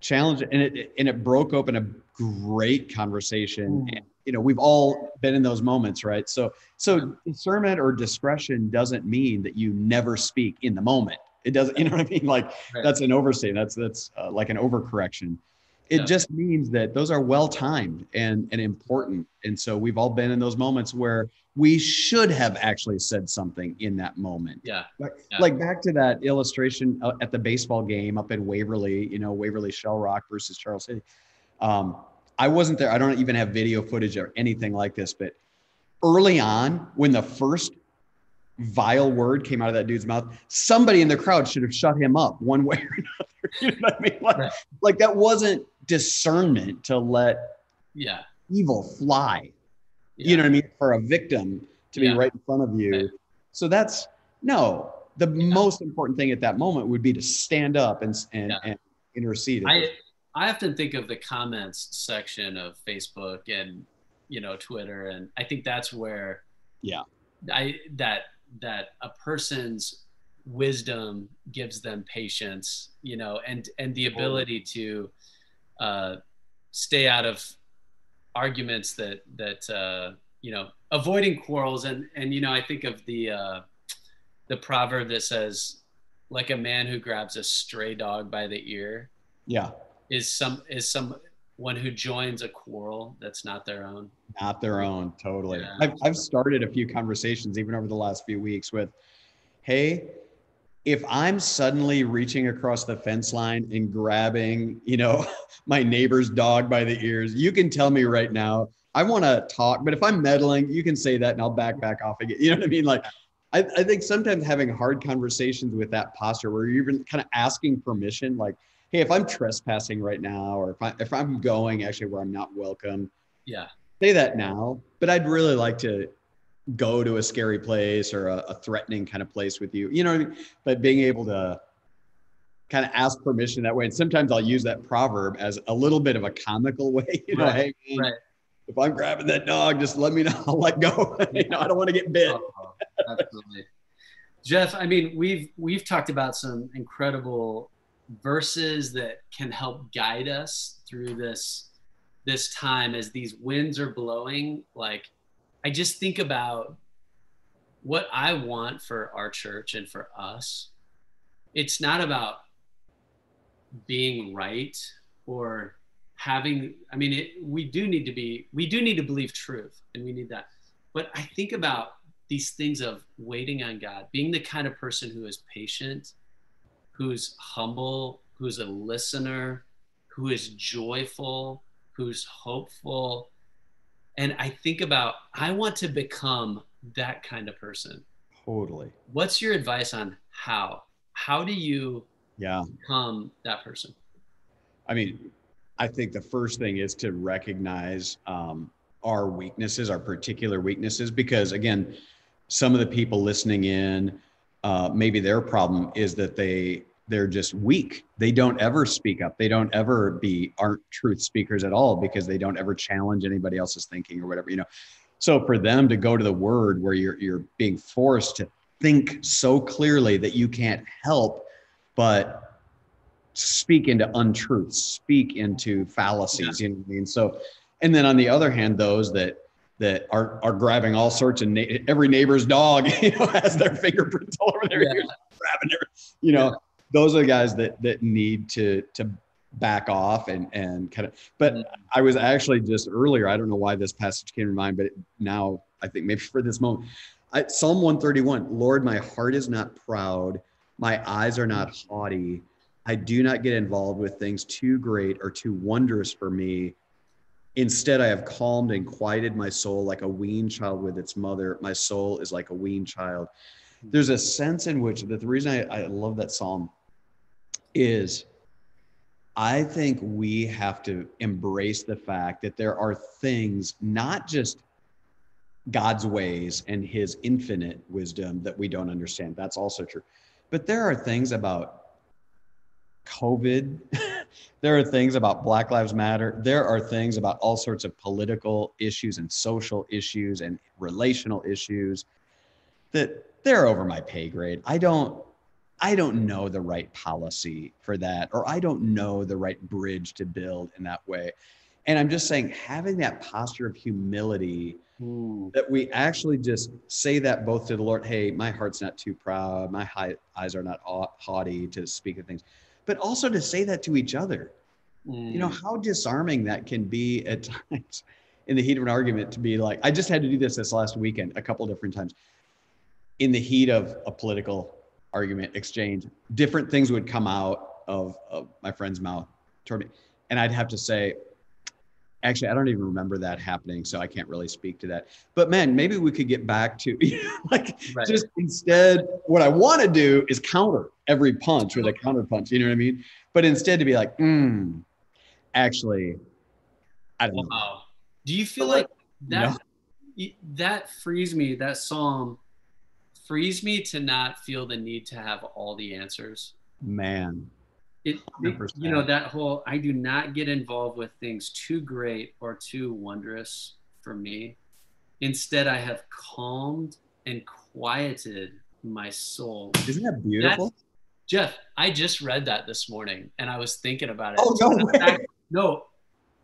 challenge and it and it broke open a great conversation. Mm. And, you know, we've all been in those moments, right? So so discernment or discretion doesn't mean that you never speak in the moment. It doesn't, you know what I mean? Like right. that's an overstatement. That's that's uh, like an overcorrection. It Yeah. just means that those are well timed and, and important. And so we've all been in those moments where we should have actually said something in that moment. Yeah. Like, Yeah. like back to that illustration uh, at the baseball game up in Waverly, you know, Waverly Shell Rock versus Charles City. Um, I wasn't there. I don't even have video footage or anything like this, but early on, when the first vile word came out of that dude's mouth, somebody in the crowd should have shut him up one way or another. You know what I mean? Like, Right. like that wasn't discernment to let Yeah. evil fly yeah. you know what I mean, for a victim to be right in front of you. So that's no. The most important thing at that moment would be to stand up and and, Yeah. and intercede. I I often think of the comments section of Facebook and you know Twitter, and I think that's where Yeah. I that that a person's wisdom gives them patience, you know, and and the ability to uh, stay out of arguments that that uh, you know avoiding quarrels and and you know I think of the uh, the proverb that says like a man who grabs a stray dog by the ear yeah, is some is someone who joins a quarrel that's not their own. not their own. Totally. Yeah. I've I've started a few conversations even over the last few weeks with, hey. If I'm suddenly reaching across the fence line and grabbing, you know, my neighbor's dog by the ears, you can tell me right now I want to talk, but if I'm meddling, you can say that and I'll back back off again. You know what I mean? Like, I, I think sometimes having hard conversations with that posture where you're even kind of asking permission, like, hey, if I'm trespassing right now, or if I if I'm going actually where I'm not welcome, Yeah, say that now. But I'd really like to go to a scary place or a, a threatening kind of place with you. You know, I mean? but being able to kind of ask permission that way. And sometimes I'll use that proverb as a little bit of a comical way. You know, Right, hey, man, right. if I'm grabbing that dog, just let me know. I'll let go. you know, I don't want to get bit. Oh, absolutely. Jeff, I mean, we've we've talked about some incredible verses that can help guide us through this this time as these winds are blowing. Like, I just think about what I want for our church and for us. It's not about being right or having i mean it, we do need to be we do need to believe truth and we need that but i think about these things of waiting on god being the kind of person who is patient who's humble who's a listener who is joyful who's hopeful and i think about i want to become that kind of person Totally. what's your advice on how how do you Yeah. become that person I mean, I think the first thing is to recognize um, our weaknesses, our particular weaknesses, because again, some of the people listening in, uh, maybe their problem is that they they're just weak. They don't ever speak up. They don't ever be aren't truth speakers at all because they don't ever challenge anybody else's thinking or whatever. You know, so for them to go to the Word where you're you're being forced to think so clearly that you can't help but speak into untruths, speak into fallacies, you know what I mean? So, and then on the other hand, those that that are are grabbing all sorts of na- every neighbor's dog, you know, has their fingerprints all over their Yeah. ears, grabbing their, you know, Yeah. Those are the guys that that need to to back off and and kind of. But Mhm. I was actually just earlier. I don't know why this passage came to mind, but now I think maybe for this moment, I, Psalm one thirty one. Lord, my heart is not proud, my eyes are not haughty. I do not get involved with things too great or too wondrous for me. Instead, I have calmed and quieted my soul like a weaned child with its mother. My soul is like a weaned child. There's a sense in which that the reason I, I love that psalm is I think we have to embrace the fact that there are things, not just God's ways and his infinite wisdom that we don't understand. That's also true. But there are things about COVID. there are things about Black Lives Matter. There are things about all sorts of political issues and social issues and relational issues that they're over my pay grade. I don't I don't know the right policy for that or I don't know the right bridge to build in that way. And I'm just saying having that posture of humility hmm. that we actually just say that both to the Lord, hey, my heart's not too proud, my high, eyes are not haughty to speak of things, but also to say that to each other. You know hmm. how disarming that can be at times in the heat of an argument to be like, I just had to do this this last weekend a couple different times. In the heat of a political argument exchange, different things would come out of, of my friend's mouth toward me, and I'd have to say, actually i don't even remember that happening so i can't really speak to that. But man maybe we could get back to like right. just instead what i want to do is counter every punch with a counter punch you know what i mean? But instead to be like mm, actually i don't wow. know do you feel like, that that frees me that psalm frees me to not feel the need to have all the answers. Man. It, it, you know that whole i do not get involved with things too great or too wondrous for me. Instead i have calmed and quieted my soul. Isn't that beautiful? That's, jeff i just read that this morning and i was thinking about it. Oh no way. no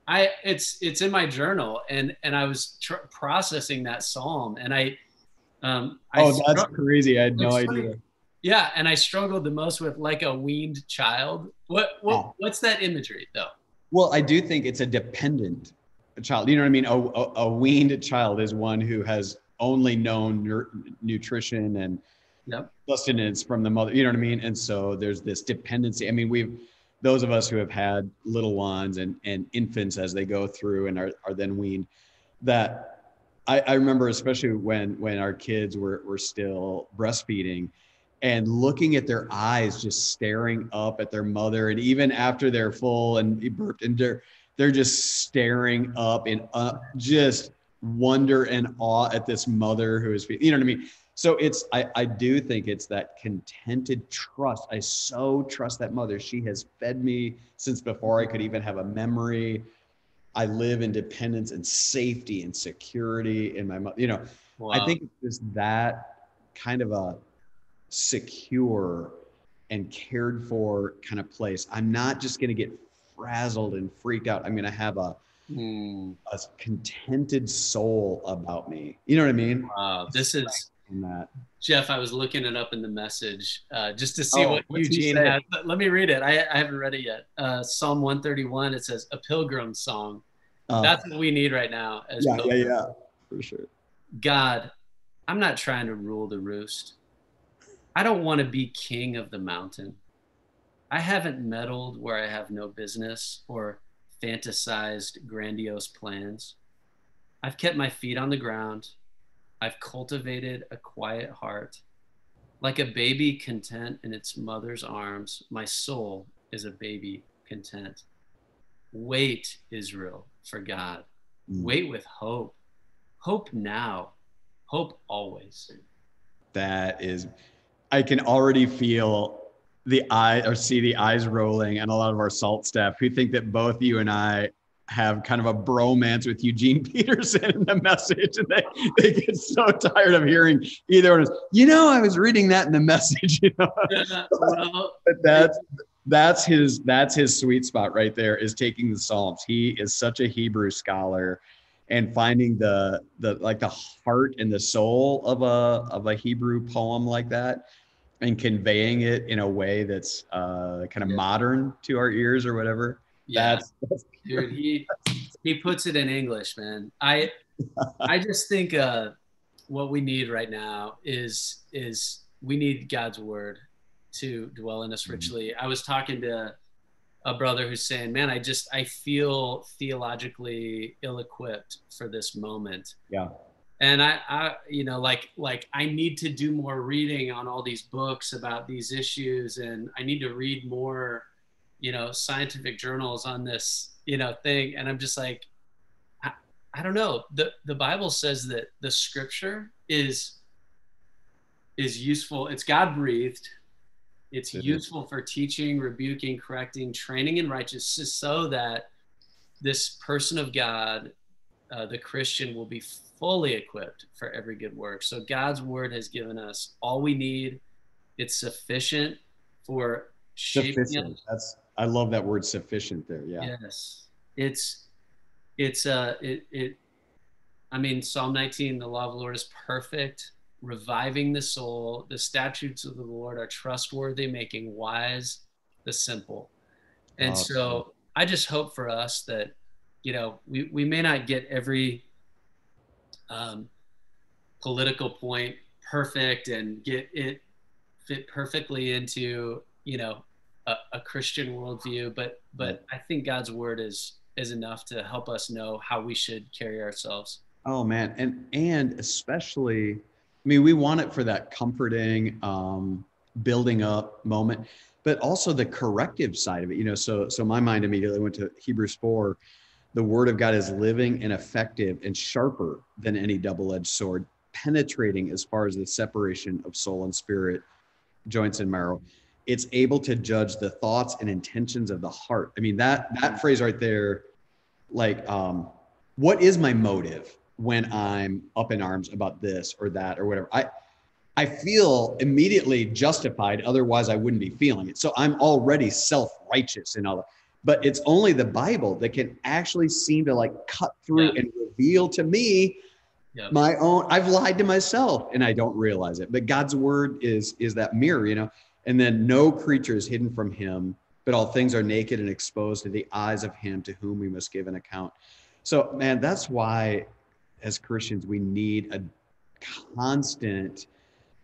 i it's it's in my journal and and i was tr- processing that psalm and i um oh I that's crazy i had no idea yeah, and I struggled the most with like a weaned child. What what oh. what's that imagery though? Well, I do think it's a dependent child. You know what I mean? A, a, a weaned child is one who has only known nutrition and yep. sustenance from the mother. You know what I mean? And so there's this dependency. I mean, we've those of us who have had little ones and and infants as they go through and are are then weaned. That I, I remember, especially when when our kids were were still breastfeeding and looking at their eyes just staring up at their mother. And even after they're full and burped and they're they're just staring up in uh, just wonder and awe at this mother who is you know what i mean? So it's I, I do think it's that contented trust. I so trust that mother. She has fed me since before i could even have a memory i live in dependence and safety and security in my mother you know wow. i think it's just that kind of a secure and cared for kind of place. I'm not just going to get frazzled and freaked out. I'm going to have a mm. a contented soul about me. You know what I mean? Wow, this is that. Jeff. I was looking it up in the message uh, just to see oh, what Eugene had. Let me read it. I, I haven't read it yet. Uh, Psalm 131. It says a pilgrim song. Uh, That's what we need right now. As yeah, pilgrims. yeah, yeah, for sure. God, I'm not trying to rule the roost. I don't want to be king of the mountain. I haven't meddled where I have no business or fantasized grandiose plans. I've kept my feet on the ground. I've cultivated a quiet heart. Like a baby content in its mother's arms, my soul is a baby content. Wait, Israel, for God. Mm. Wait with hope. Hope now. Hope always. That is I can already feel the eye or see the eyes rolling and a lot of our salt staff who think that both you and I have kind of a bromance with Eugene Peterson in the message. And they, they get so tired of hearing either one. You know, I was reading that in the message, you know. well, but that's that's his that's his sweet spot right there is taking the Psalms. He is such a Hebrew scholar and finding the the like the heart and the soul of a of a Hebrew poem like that and conveying it in a way that's uh, kind of yeah. modern to our ears or whatever. Yeah, that's, that's dude, he he puts it in English, man. I I just think uh, what we need right now is is we need God's word to dwell in us mm-hmm. richly. I was talking to a brother who's saying, "Man, I just I feel theologically ill-equipped for this moment." Yeah and I, I you know like like i need to do more reading on all these books about these issues and i need to read more you know scientific journals on this you know thing and i'm just like i, I don't know the the bible says that the scripture is is useful it's god breathed it's mm-hmm. useful for teaching rebuking correcting training in righteousness so that this person of god uh, the christian will be fully equipped for every good work. So God's word has given us all we need. It's sufficient for shaping sufficient. That's I love that word sufficient there. Yeah. Yes. It's it's uh it it I mean Psalm 19 the law of the Lord is perfect, reviving the soul. The statutes of the Lord are trustworthy, making wise the simple. And so I just hope for us that, you know, we, we may not get every um, political point perfect and get it fit perfectly into, you know, a, a Christian worldview, but but I think God's word is is enough to help us know how we should carry ourselves. Oh man, and and especially, I mean, we want it for that comforting, um, building up moment, but also the corrective side of it. You know, so so my mind immediately went to Hebrews four. The word of God is living and effective and sharper than any double-edged sword, penetrating as far as the separation of soul and spirit, joints and marrow. It's able to judge the thoughts and intentions of the heart. I mean, that that phrase right there, like, um, what is my motive? when I'm up in arms about this or that or whatever. I I feel immediately justified, otherwise I wouldn't be feeling it. So I'm already self-righteous and all that. But it's only the Bible that can actually seem to like cut through yeah. and reveal to me my own I've lied to myself and I don't realize it. But God's word is is that mirror, you know. And then no creature is hidden from him, but all things are naked and exposed to the eyes of him to whom we must give an account. So man, that's why as Christians, we need a constant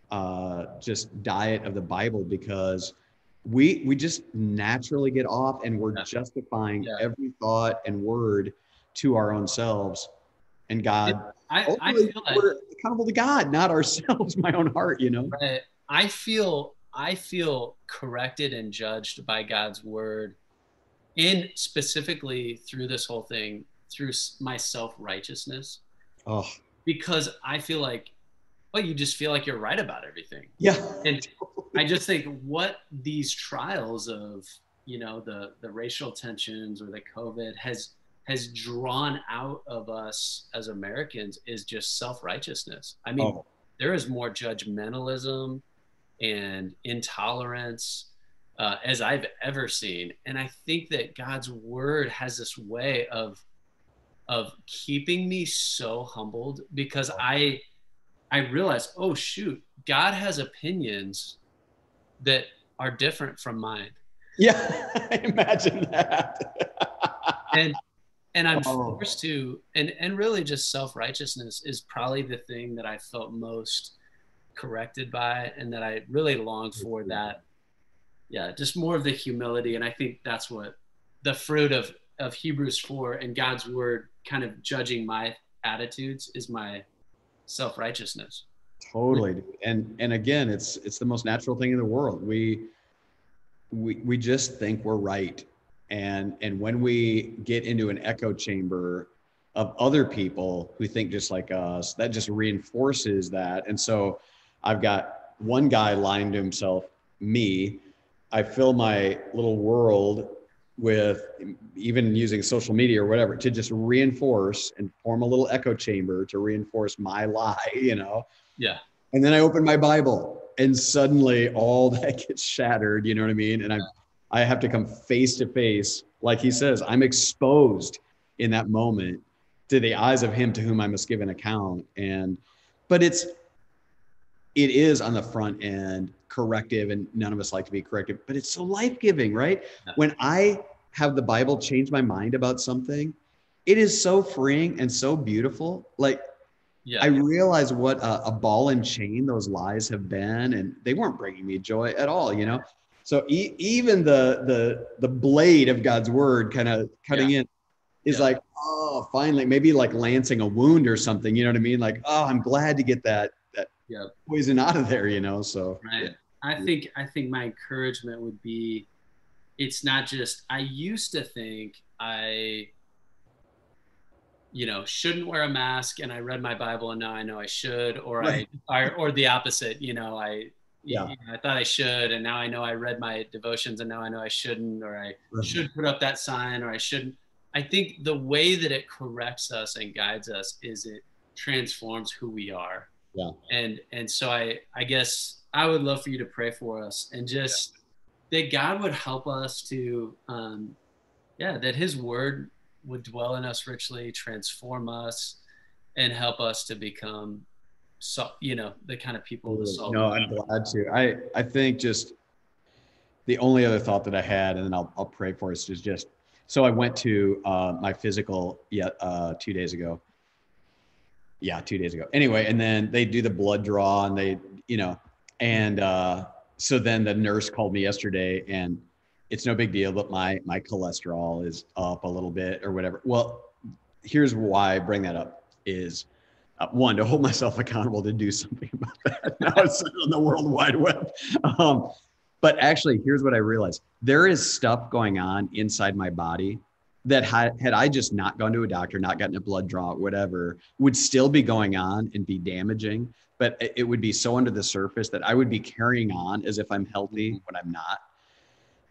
uh, just diet of the Bible because we we just naturally get off and we're yeah. justifying yeah. every thought and word to our own selves. And God, I, I feel we're accountable to God, not ourselves, my own heart, you know. Right. I feel I feel corrected and judged by God's word in specifically through this whole thing through my self righteousness Oh. Because I feel like, well, you just feel like you're right about everything. Yeah. And I just think what these trials of, you know, the the racial tensions or the COVID has has drawn out of us as Americans is just self righteousness. I mean, oh. there is more judgmentalism and intolerance uh, as I've ever seen, and I think that God's word has this way of of keeping me so humbled because I I realize, oh shoot, God has opinions that are different from mine. Yeah, I imagine that. and and I'm oh. forced to and and really just self-righteousness is probably the thing that I felt most corrected by and that I really longed for that yeah, just more of the humility and I think that's what the fruit of of Hebrews 4 and God's word kind of judging my attitudes is my self-righteousness. Totally. And and again, it's it's the most natural thing in the world. We we we just think we're right. And and when we get into an echo chamber of other people who think just like us, that just reinforces that. And so I've got one guy lying to himself, me. I fill my little world with even using social media or whatever to just reinforce and form a little echo chamber to reinforce my lie, you know? Yeah. And then I open my Bible and suddenly all that gets shattered, you know what I mean? And I I have to come face to face, like he says, I'm exposed in that moment to the eyes of him to whom I must give an account. And but it's it is on the front end corrective and none of us like to be corrective but it's so life-giving right yeah. when i have the bible change my mind about something it is so freeing and so beautiful like yeah. i realize what a, a, ball and chain those lies have been and they weren't bringing me joy at all you know so e- even the the the blade of god's word kind of cutting yeah. in is like oh finally maybe like lancing a wound or something you know what i mean like oh i'm glad to get that yeah. poison out of there you know so right I think I think my encouragement would be it's not just I used to think I you know shouldn't wear a mask and I read my Bible and now I know I should or right. I or, or the opposite you know I yeah. You know, I thought I should and now I know I read my devotions and now I know I shouldn't or I right. should put up that sign or I shouldn't I think the way that it corrects us and guides us is it transforms who we are yeah and and so I I guess I would love for you to pray for us and just yeah. that God would help us to, um, yeah, that His Word would dwell in us richly, transform us, and help us to become, so, you know, the kind of people. The no, I'm glad to. I I think just the only other thought that I had, and then I'll I'll pray for us is just So I went to uh, my physical yeah uh, two days ago. Yeah, two days ago. Anyway, and then they do the blood draw and they, you know, and uh, so then the nurse called me yesterday and it's no big deal, but my my cholesterol is up a little bit or whatever. Well, here's why I bring that up is uh, one to hold myself accountable to do something about that. now it's on the World Wide Web. Um, but actually, here's what I realized: there is stuff going on inside my body that had, had I just not gone to a doctor, not gotten a blood draw, whatever, would still be going on and be damaging. But it would be so under the surface that I would be carrying on as if I'm healthy mm-hmm. when I'm not.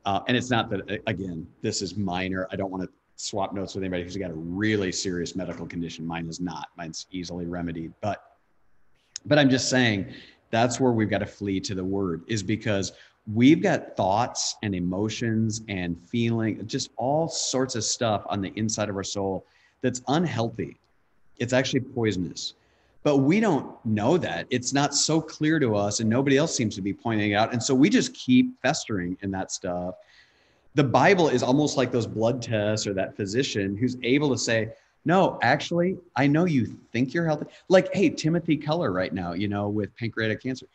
Uh, and it's not that, again, this is minor. I don't want to swap notes with anybody who's got a really serious medical condition. Mine is not. Mine's easily remedied. But, but I'm just saying that's where we've got to flee to the word is because we've got thoughts and emotions and feeling, just all sorts of stuff on the inside of our soul that's unhealthy. It's actually poisonous. But we don't know that. It's not so clear to us, and nobody else seems to be pointing it out. And so we just keep festering in that stuff. The Bible is almost like those blood tests or that physician who's able to say, no, actually, I know you think you're healthy. Like, hey, Timothy Keller right now, you know, with pancreatic cancer.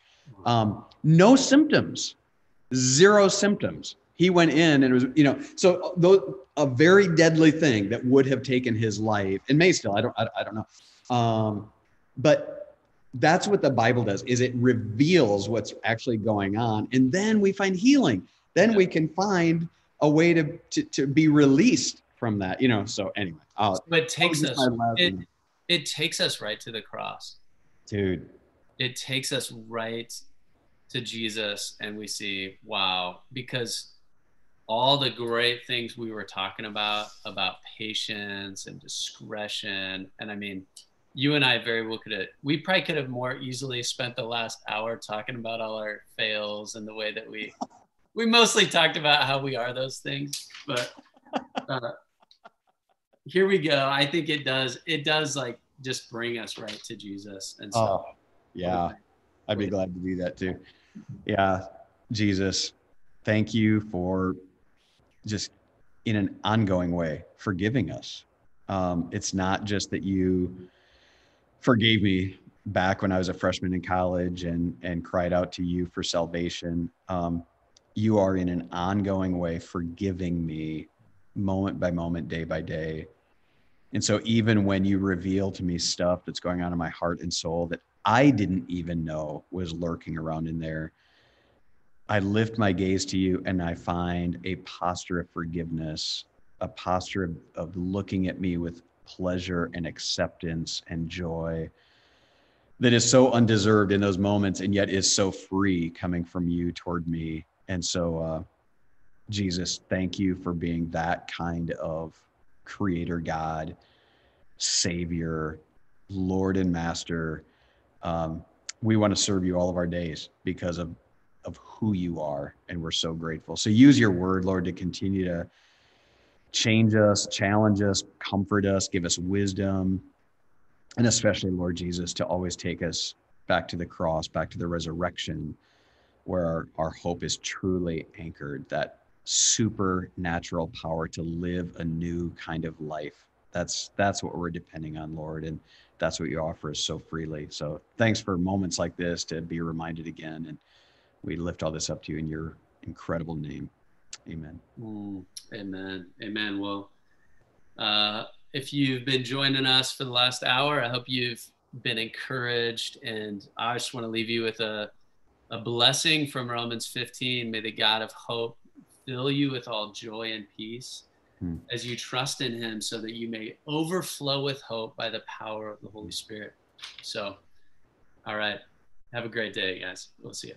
Um, no symptoms zero symptoms. He went in and it was, you know, so those, a very deadly thing that would have taken his life and may still, I don't, I, I don't know. Um, but that's what the Bible does is it reveals what's actually going on. And then we find healing. Then we can find a way to, to, to be released from that, you know? So anyway, I'll, it takes us, it, it takes us right to the cross. Dude. It takes us right to Jesus and we see, wow, because all the great things we were talking about, about patience and discretion. And I mean, you and I very well could have, we probably could have more easily spent the last hour talking about all our fails and the way that we, we mostly talked about how we are those things. But uh, here we go. I think it does, it does like just bring us right to Jesus. And so, oh, yeah, I'd be glad to do that too. Yeah, Jesus, thank you for just in an ongoing way forgiving us. Um, it's not just that you forgave me back when I was a freshman in college and and cried out to you for salvation. Um, you are in an ongoing way forgiving me moment by moment, day by day. And so even when you reveal to me stuff that's going on in my heart and soul that I didn't even know was lurking around in there. I lift my gaze to you and I find a posture of forgiveness, a posture of, of looking at me with pleasure and acceptance and joy that is so undeserved in those moments and yet is so free coming from you toward me. And so, uh, Jesus, thank you for being that kind of creator God, Savior, Lord and Master um, we want to serve you all of our days because of of who you are and we're so grateful. So use your word lord to continue to change us challenge us comfort us give us wisdom and especially lord jesus to always take us back to the cross back to the resurrection where our, our hope is truly anchored that supernatural power to live a new kind of life that's that's what we're depending on lord and that's what you offer us so freely. So thanks for moments like this to be reminded again. And we lift all this up to you in your incredible name. Amen. Mm, amen. Amen. Well, uh, if you've been joining us for the last hour, I hope you've been encouraged. And I just want to leave you with a, a blessing from Romans 15. May the God of hope fill you with all joy and peace Hmm. as you trust in him so that you may overflow with hope by the power of the Holy Spirit. So, all right. Have a great day, guys. We'll see you.